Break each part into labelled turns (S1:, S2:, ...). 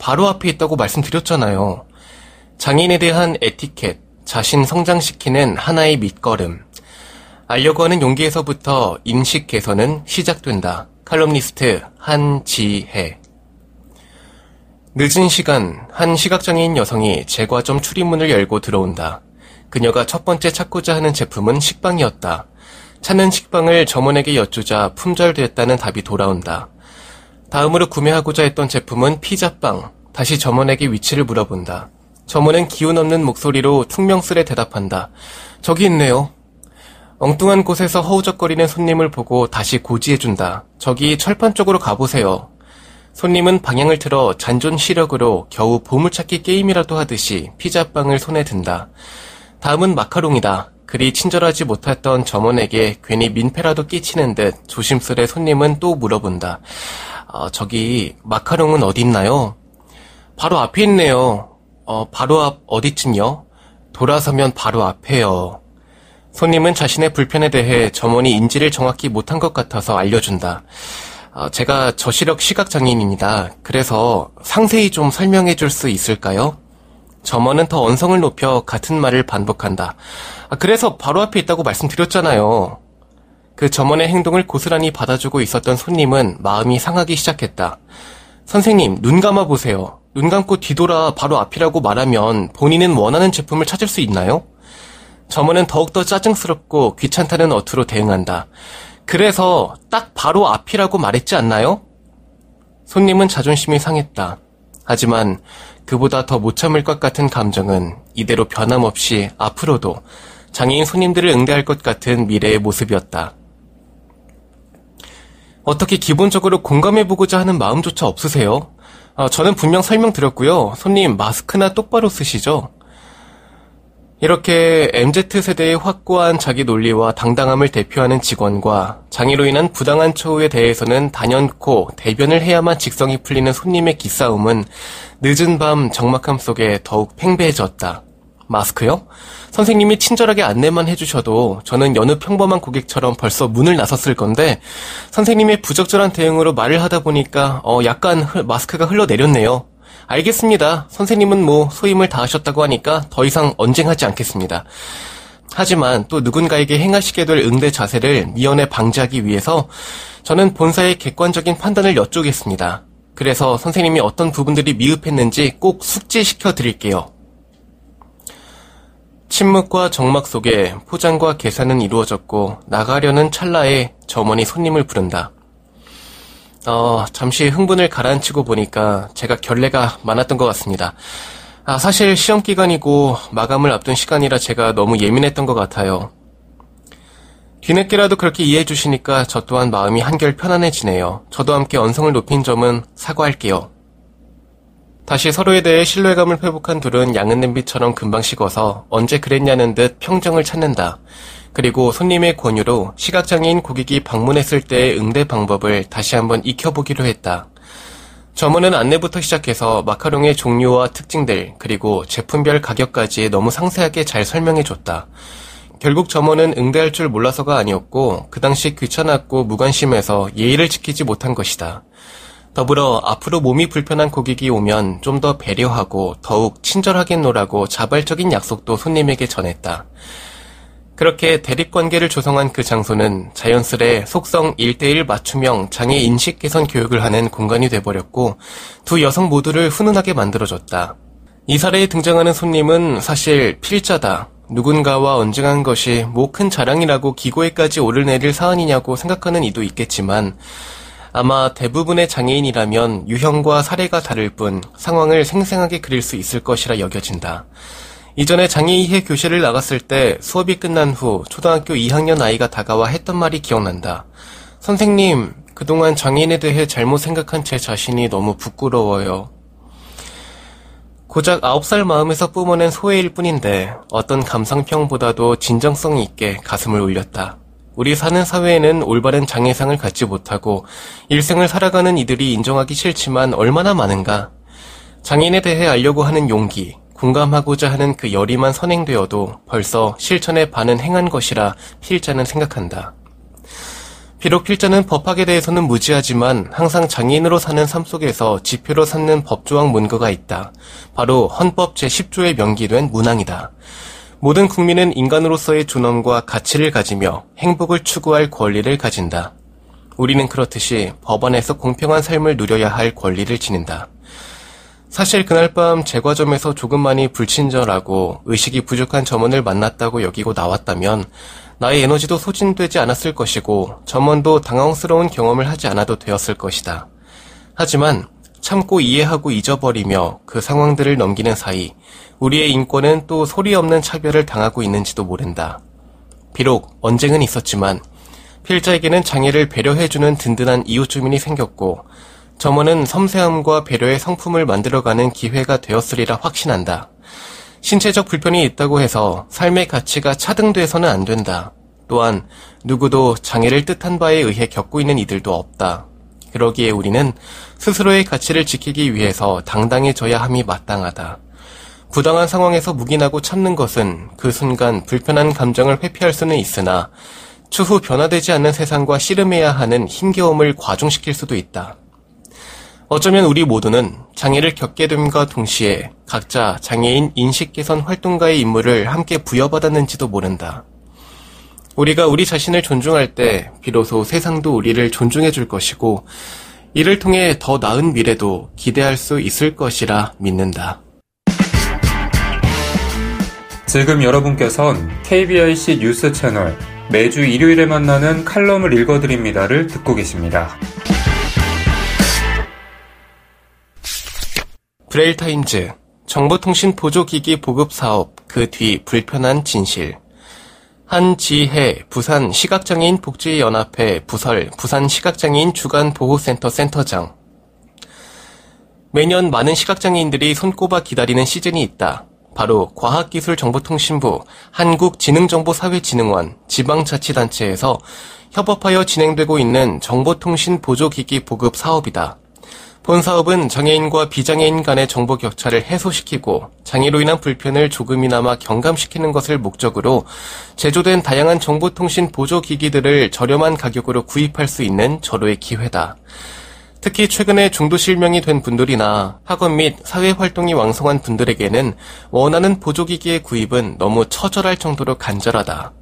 S1: 바로 앞에 있다고 말씀드렸잖아요. 장인에 대한 에티켓, 자신 성장시키는 하나의 밑거름. 알려고 하는 용기에서부터 인식 개선은 시작된다. 칼럼니스트 한지혜. 늦은 시간, 한 시각장애인 여성이 제과점 출입문을 열고 들어온다. 그녀가 첫 번째 찾고자 하는 제품은 식빵이었다. 찾는 식빵을 점원에게 여쭈자 품절됐다는 답이 돌아온다. 다음으로 구매하고자 했던 제품은 피자빵. 다시 점원에게 위치를 물어본다. 점원은 기운 없는 목소리로 퉁명스레 대답한다. 저기 있네요. 엉뚱한 곳에서 허우적거리는 손님을 보고 다시 고지해준다. 저기 철판 쪽으로 가보세요. 손님은 방향을 틀어 잔존 시력으로 겨우 보물찾기 게임이라도 하듯이 피자빵을 손에 든다. 다음은 마카롱이다. 그리 친절하지 못했던 점원에게 괜히 민폐라도 끼치는 듯 조심스레 손님은 또 물어본다. 어, 저기 마카롱은 어디 있나요? 바로 앞에 있네요. 어, 바로 앞 어디쯤요? 돌아서면 바로 앞에요. 손님은 자신의 불편에 대해 점원이 인지를 정확히 못한 것 같아서 알려준다. 어, 제가 저시력 시각장애인입니다. 그래서 상세히 좀 설명해 줄 수 있을까요? 점원은 더 언성을 높여 같은 말을 반복한다. 아, 그래서 바로 앞에 있다고 말씀드렸잖아요. 그 점원의 행동을 고스란히 받아주고 있었던 손님은 마음이 상하기 시작했다. 선생님, 눈 감아 보세요. 눈 감고 뒤돌아 바로 앞이라고 말하면 본인은 원하는 제품을 찾을 수 있나요? 점원은 더욱더 짜증스럽고 귀찮다는 어투로 대응한다. 그래서 딱 바로 앞이라고 말했지 않나요? 손님은 자존심이 상했다. 하지만 그보다 더 못 참을 것 같은 감정은 이대로 변함없이 앞으로도 장애인 손님들을 응대할 것 같은 미래의 모습이었다. 어떻게 기본적으로 공감해보고자 하는 마음조차 없으세요? 어, 저는 분명 설명드렸고요. 손님 마스크나 똑바로 쓰시죠? 이렇게 MZ세대의 확고한 자기 논리와 당당함을 대표하는 직원과 장애로 인한 부당한 처우에 대해서는 단연코 대변을 해야만 직성이 풀리는 손님의 기싸움은 늦은 밤 적막함 속에 더욱 팽배해졌다. 마스크요? 선생님이 친절하게 안내만 해주셔도 저는 여느 평범한 고객처럼 벌써 문을 나섰을 건데 선생님의 부적절한 대응으로 말을 하다 보니까 어 약간 마스크가 흘러내렸네요. 알겠습니다. 선생님은 뭐 소임을 다하셨다고 하니까 더 이상 언쟁하지 않겠습니다. 하지만 또 누군가에게 행하시게 될 응대 자세를 미연에 방지하기 위해서 저는 본사의 객관적인 판단을 여쭈겠습니다. 그래서 선생님이 어떤 부분들이 미흡했는지 꼭 숙지시켜 드릴게요. 침묵과 정막 속에 포장과 계산은 이루어졌고 나가려는 찰나에 점원이 손님을 부른다. 어, 잠시 흥분을 가라앉히고 보니까 제가 결례가 많았던 것 같습니다. 아, 사실 시험 기간이고 마감을 앞둔 시간이라 제가 너무 예민했던 것 같아요. 뒤늦게라도 그렇게 이해해 주시니까 저 또한 마음이 한결 편안해지네요. 저도 함께 언성을 높인 점은 사과할게요. 다시 서로에 대해 신뢰감을 회복한 둘은 양은 냄비처럼 금방 식어서 언제 그랬냐는 듯 평정을 찾는다. 그리고 손님의 권유로 시각장애인 고객이 방문했을 때의 응대 방법을 다시 한번 익혀보기로 했다. 점원은 안내부터 시작해서 마카롱의 종류와 특징들, 그리고 제품별 가격까지 너무 상세하게 잘 설명해줬다. 결국 점원은 응대할 줄 몰라서가 아니었고, 그 당시 귀찮았고 무관심해서 예의를 지키지 못한 것이다. 더불어 앞으로 몸이 불편한 고객이 오면 좀 더 배려하고 더욱 친절하겠노라고 자발적인 약속도 손님에게 전했다. 그렇게 대립관계를 조성한 그 장소는 자연스레 속성 1대1 맞춤형 장애 인식 개선 교육을 하는 공간이 돼버렸고 두 여성 모두를 훈훈하게 만들어줬다. 이 사례에 등장하는 손님은 사실 필자다. 누군가와 언쟁한 것이 뭐 큰 자랑이라고 기고에까지 오르내릴 사안이냐고 생각하는 이도 있겠지만 아마 대부분의 장애인이라면 유형과 사례가 다를 뿐 상황을 생생하게 그릴 수 있을 것이라 여겨진다. 이전에 장애이해 교실을 나갔을 때 수업이 끝난 후 초등학교 2학년 아이가 다가와 했던 말이 기억난다. 선생님, 그동안 장애인에 대해 잘못 생각한 제 자신이 너무 부끄러워요. 고작 9살 마음에서 뿜어낸 소외일 뿐인데 어떤 감상평보다도 진정성 있게 가슴을 울렸다. 우리 사는 사회에는 올바른 장애상을 갖지 못하고 일생을 살아가는 이들이 인정하기 싫지만 얼마나 많은가. 장애인에 대해 알려고 하는 용기, 공감하고자 하는 그 열의만 선행되어도 벌써 실천에 반은 행한 것이라 필자는 생각한다. 비록 필자는 법학에 대해서는 무지하지만 항상 장애인으로 사는 삶 속에서 지표로 삼는 법조항 문구가 있다. 바로 헌법 제10조에 명기된 문항이다. 모든 국민은 인간으로서의 존엄과 가치를 가지며 행복을 추구할 권리를 가진다. 우리는 그렇듯이 법안에서 공평한 삶을 누려야 할 권리를 지닌다. 사실 그날 밤 제과점에서 조금만이 불친절하고 의식이 부족한 점원을 만났다고 여기고 나왔다면 나의 에너지도 소진되지 않았을 것이고 점원도 당황스러운 경험을 하지 않아도 되었을 것이다. 하지만 참고 이해하고 잊어버리며 그 상황들을 넘기는 사이 우리의 인권은 또 소리 없는 차별을 당하고 있는지도 모른다. 비록 언쟁은 있었지만 필자에게는 장애를 배려해주는 든든한 이웃 주민이 생겼고 점원은 섬세함과 배려의 성품을 만들어가는 기회가 되었으리라 확신한다. 신체적 불편이 있다고 해서 삶의 가치가 차등돼서는 안 된다. 또한 누구도 장애를 뜻한 바에 의해 겪고 있는 이들도 없다. 그러기에 우리는 스스로의 가치를 지키기 위해서 당당해져야 함이 마땅하다. 부당한 상황에서 묵인하고 참는 것은 그 순간 불편한 감정을 회피할 수는 있으나 추후 변화되지 않는 세상과 씨름해야 하는 힘겨움을 과중시킬 수도 있다. 어쩌면 우리 모두는 장애를 겪게 됨과 동시에 각자 장애인 인식 개선 활동가의 임무를 함께 부여받았는지도 모른다. 우리가 우리 자신을 존중할 때 비로소 세상도 우리를 존중해 줄 것이고 이를 통해 더 나은 미래도 기대할 수 있을 것이라 믿는다.
S2: 지금 여러분께선 KBIC 뉴스 채널 매주 일요일에 만나는 칼럼을 읽어드립니다를 듣고 계십니다.
S1: 브레일타임즈 정보통신 보조기기 보급 사업 그 뒤 불편한 진실 한지혜 부산 시각장애인 복지연합회 부설 부산 시각장애인 주간 보호센터 센터장 매년 많은 시각장애인들이 손꼽아 기다리는 시즌이 있다. 바로 과학기술정보통신부 한국지능정보사회진흥원 지방자치단체에서 협업하여 진행되고 있는 정보통신 보조기기 보급 사업이다. 본 사업은 장애인과 비장애인 간의 정보 격차를 해소시키고 장애로 인한 불편을 조금이나마 경감시키는 것을 목적으로 제조된 다양한 정보통신 보조기기들을 저렴한 가격으로 구입할 수 있는 절호의 기회다. 특히 최근에 중도 실명이 된 분들이나 학원 및 사회 활동이 왕성한 분들에게는 원하는 보조기기의 구입은 너무 처절할 정도로 간절하다.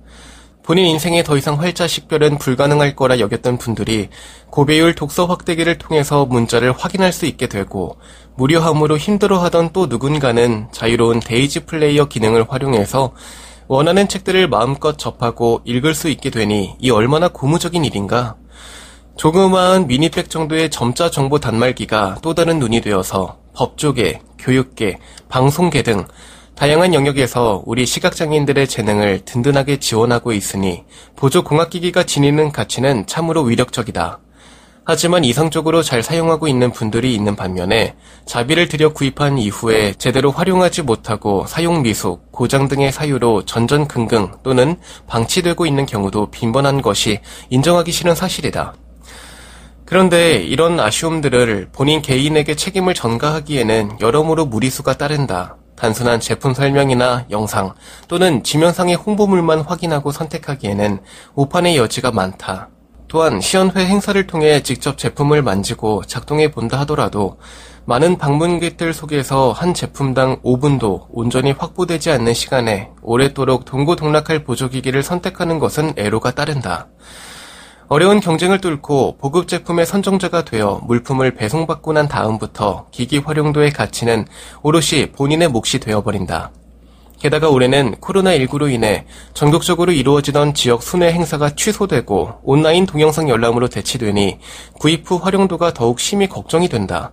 S1: 본인 인생에 더 이상 활자 식별은 불가능할 거라 여겼던 분들이 고배율 독서 확대기를 통해서 문자를 확인할 수 있게 되고 무료함으로 힘들어하던 또 누군가는 자유로운 데이지 플레이어 기능을 활용해서 원하는 책들을 마음껏 접하고 읽을 수 있게 되니 이 얼마나 고무적인 일인가. 조그마한 미니백 정도의 점자 정보 단말기가 또 다른 눈이 되어서 법조계, 교육계, 방송계 등 다양한 영역에서 우리 시각장애인들의 재능을 든든하게 지원하고 있으니 보조공학기기가 지니는 가치는 참으로 위력적이다. 하지만 이상적으로 잘 사용하고 있는 분들이 있는 반면에 자비를 들여 구입한 이후에 제대로 활용하지 못하고 사용 미숙, 고장 등의 사유로 전전긍긍 또는 방치되고 있는 경우도 빈번한 것이 인정하기 싫은 사실이다. 그런데 이런 아쉬움들을 본인 개인에게 책임을 전가하기에는 여러모로 무리수가 따른다. 단순한 제품 설명이나 영상 또는 지면상의 홍보물만 확인하고 선택하기에는 오판의 여지가 많다. 또한 시연회 행사를 통해 직접 제품을 만지고 작동해 본다 하더라도 많은 방문객들 속에서 한 제품당 5분도 온전히 확보되지 않는 시간에 오랫도록 동고동락할 보조기기를 선택하는 것은 애로가 따른다. 어려운 경쟁을 뚫고 보급 제품의 선정자가 되어 물품을 배송받고 난 다음부터 기기 활용도의 가치는 오롯이 본인의 몫이 되어버린다. 게다가 올해는 코로나19로 인해 전국적으로 이루어지던 지역 순회 행사가 취소되고 온라인 동영상 열람으로 대치되니 구입 후 활용도가 더욱 심히 걱정이 된다.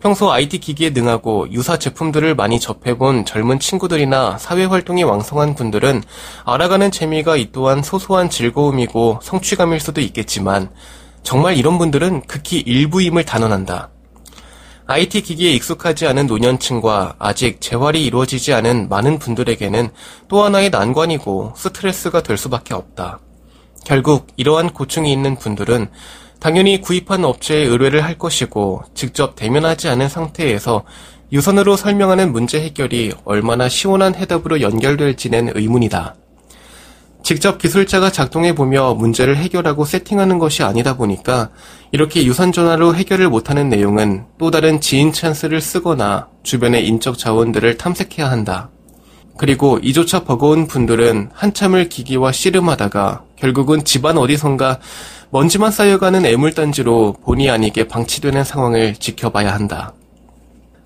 S1: 평소 IT 기기에 능하고 유사 제품들을 많이 접해본 젊은 친구들이나 사회 활동이 왕성한 분들은 알아가는 재미가 이 또한 소소한 즐거움이고 성취감일 수도 있겠지만 정말 이런 분들은 극히 일부임을 단언한다. IT 기기에 익숙하지 않은 노년층과 아직 재활이 이루어지지 않은 많은 분들에게는 또 하나의 난관이고 스트레스가 될 수밖에 없다. 결국 이러한 고충이 있는 분들은 당연히 구입한 업체에 의뢰를 할 것이고 직접 대면하지 않은 상태에서 유선으로 설명하는 문제 해결이 얼마나 시원한 해답으로 연결될지는 의문이다. 직접 기술자가 작동해보며 문제를 해결하고 세팅하는 것이 아니다 보니까 이렇게 유선 전화로 해결을 못하는 내용은 또 다른 지인 찬스를 쓰거나 주변의 인적 자원들을 탐색해야 한다. 그리고 이조차 버거운 분들은 한참을 기기와 씨름하다가 결국은 집안 어디선가 먼지만 쌓여가는 애물단지로 본의 아니게 방치되는 상황을 지켜봐야 한다.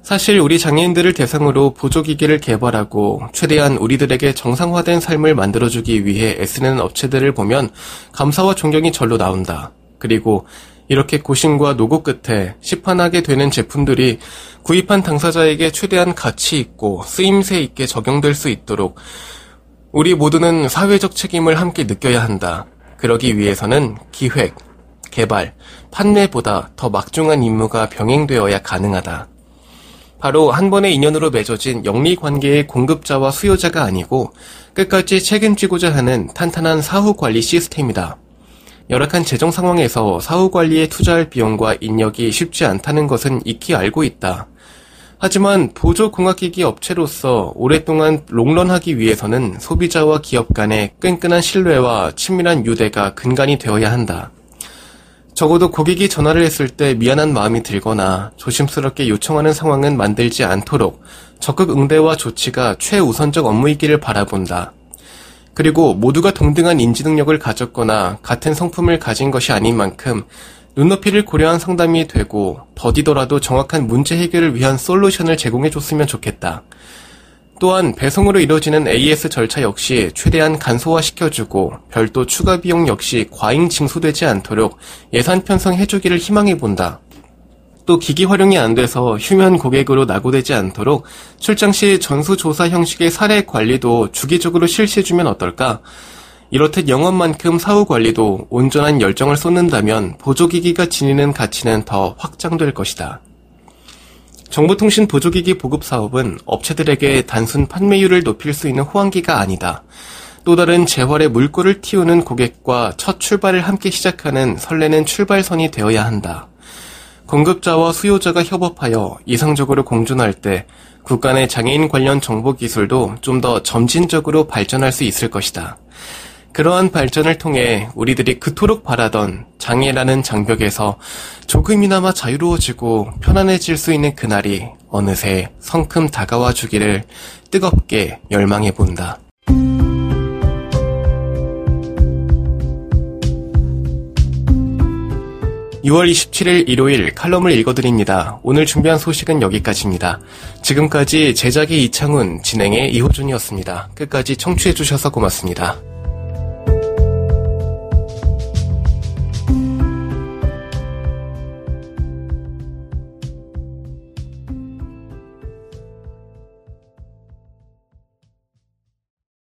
S1: 사실 우리 장애인들을 대상으로 보조기기를 개발하고 최대한 우리들에게 정상화된 삶을 만들어주기 위해 애쓰는 업체들을 보면 감사와 존경이 절로 나온다. 그리고 이렇게 고심과 노고 끝에 시판하게 되는 제품들이 구입한 당사자에게 최대한 가치 있고 쓰임새 있게 적용될 수 있도록 우리 모두는 사회적 책임을 함께 느껴야 한다. 그러기 위해서는 기획, 개발, 판매보다 더 막중한 임무가 병행되어야 가능하다. 바로 한 번의 인연으로 맺어진 영리 관계의 공급자와 수요자가 아니고 끝까지 책임지고자 하는 탄탄한 사후 관리 시스템이다. 열악한 재정 상황에서 사후 관리에 투자할 비용과 인력이 쉽지 않다는 것은 익히 알고 있다. 하지만 보조공학기기 업체로서 오랫동안 롱런하기 위해서는 소비자와 기업 간의 끈끈한 신뢰와 친밀한 유대가 근간이 되어야 한다. 적어도 고객이 전화를 했을 때 미안한 마음이 들거나 조심스럽게 요청하는 상황은 만들지 않도록 적극 응대와 조치가 최우선적 업무이기를 바라본다. 그리고 모두가 동등한 인지 능력을 가졌거나 같은 성품을 가진 것이 아닌 만큼 눈높이를 고려한 상담이 되고 더디더라도 정확한 문제 해결을 위한 솔루션을 제공해줬으면 좋겠다. 또한 배송으로 이루어지는 AS 절차 역시 최대한 간소화시켜주고 별도 추가 비용 역시 과잉 징수되지 않도록 예산 편성해주기를 희망해본다. 또 기기 활용이 안 돼서 휴면 고객으로 낙오되지 않도록 출장 시 전수조사 형식의 사례 관리도 주기적으로 실시해주면 어떨까? 이렇듯 영업만큼 사후 관리도 온전한 열정을 쏟는다면 보조기기가 지니는 가치는 더 확장될 것이다. 정보통신 보조기기 보급 사업은 업체들에게 단순 판매율을 높일 수 있는 호황기가 아니다. 또 다른 재활의 물꼬를 틔우는 고객과 첫 출발을 함께 시작하는 설레는 출발선이 되어야 한다. 공급자와 수요자가 협업하여 이상적으로 공존할 때 국가 내 장애인 관련 정보 기술도 좀 더 점진적으로 발전할 수 있을 것이다. 그러한 발전을 통해 우리들이 그토록 바라던 장애라는 장벽에서 조금이나마 자유로워지고 편안해질 수 있는 그날이 어느새 성큼 다가와 주기를 뜨겁게 열망해 본다. 6월 27일 일요일 칼럼을 읽어드립니다. 오늘 준비한 소식은 여기까지입니다. 지금까지 제작의 이창훈, 진행의 이호준이었습니다. 끝까지 청취해주셔서 고맙습니다.